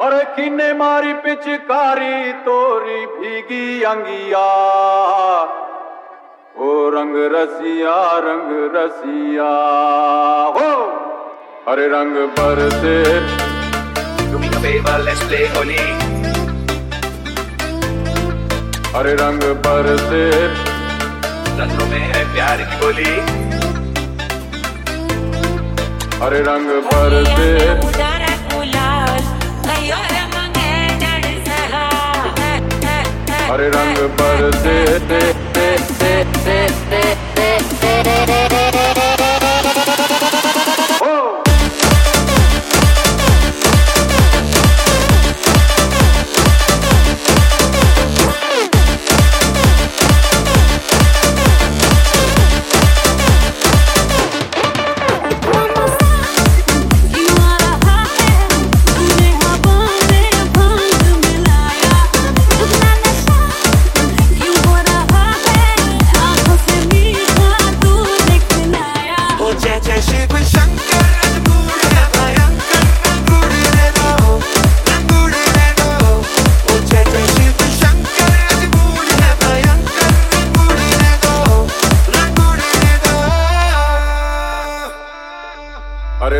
अरे किन्ने मारी पिचकारी तोरी भीगी अंगिया। ओ रंग रसिया रंग रसिया। हो। अरे रंग बरसे। Favor, let's अरे रंग बरसे। रंगों में है प्यार की बोली। अरे रंग बरसे। अरे रंग बरसे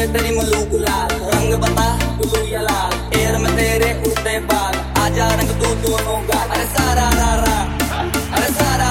पे तेरी मलूक लाल, रंग बता ब्लू या लाल। एयर में तेरे उड़ते बाल, आजा रंग तू दोनों गाल। अरे सारा, रा रा। अरे सारा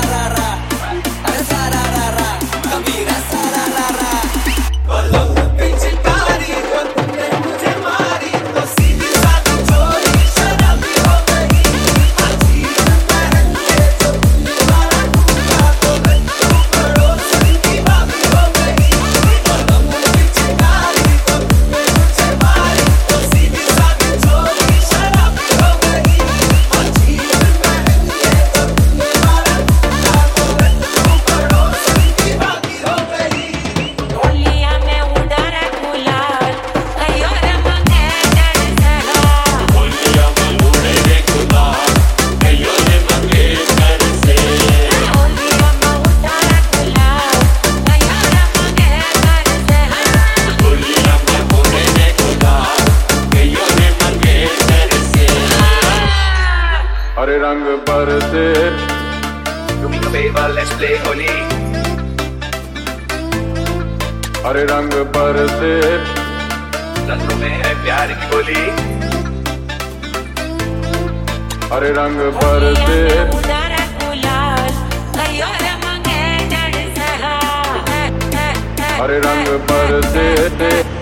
रंग बरसे Do me a favor, let's play Holi. अरे रंग बरसे रंगों है प्यार की बोली अरे रंग बरसे saha रंग बरसे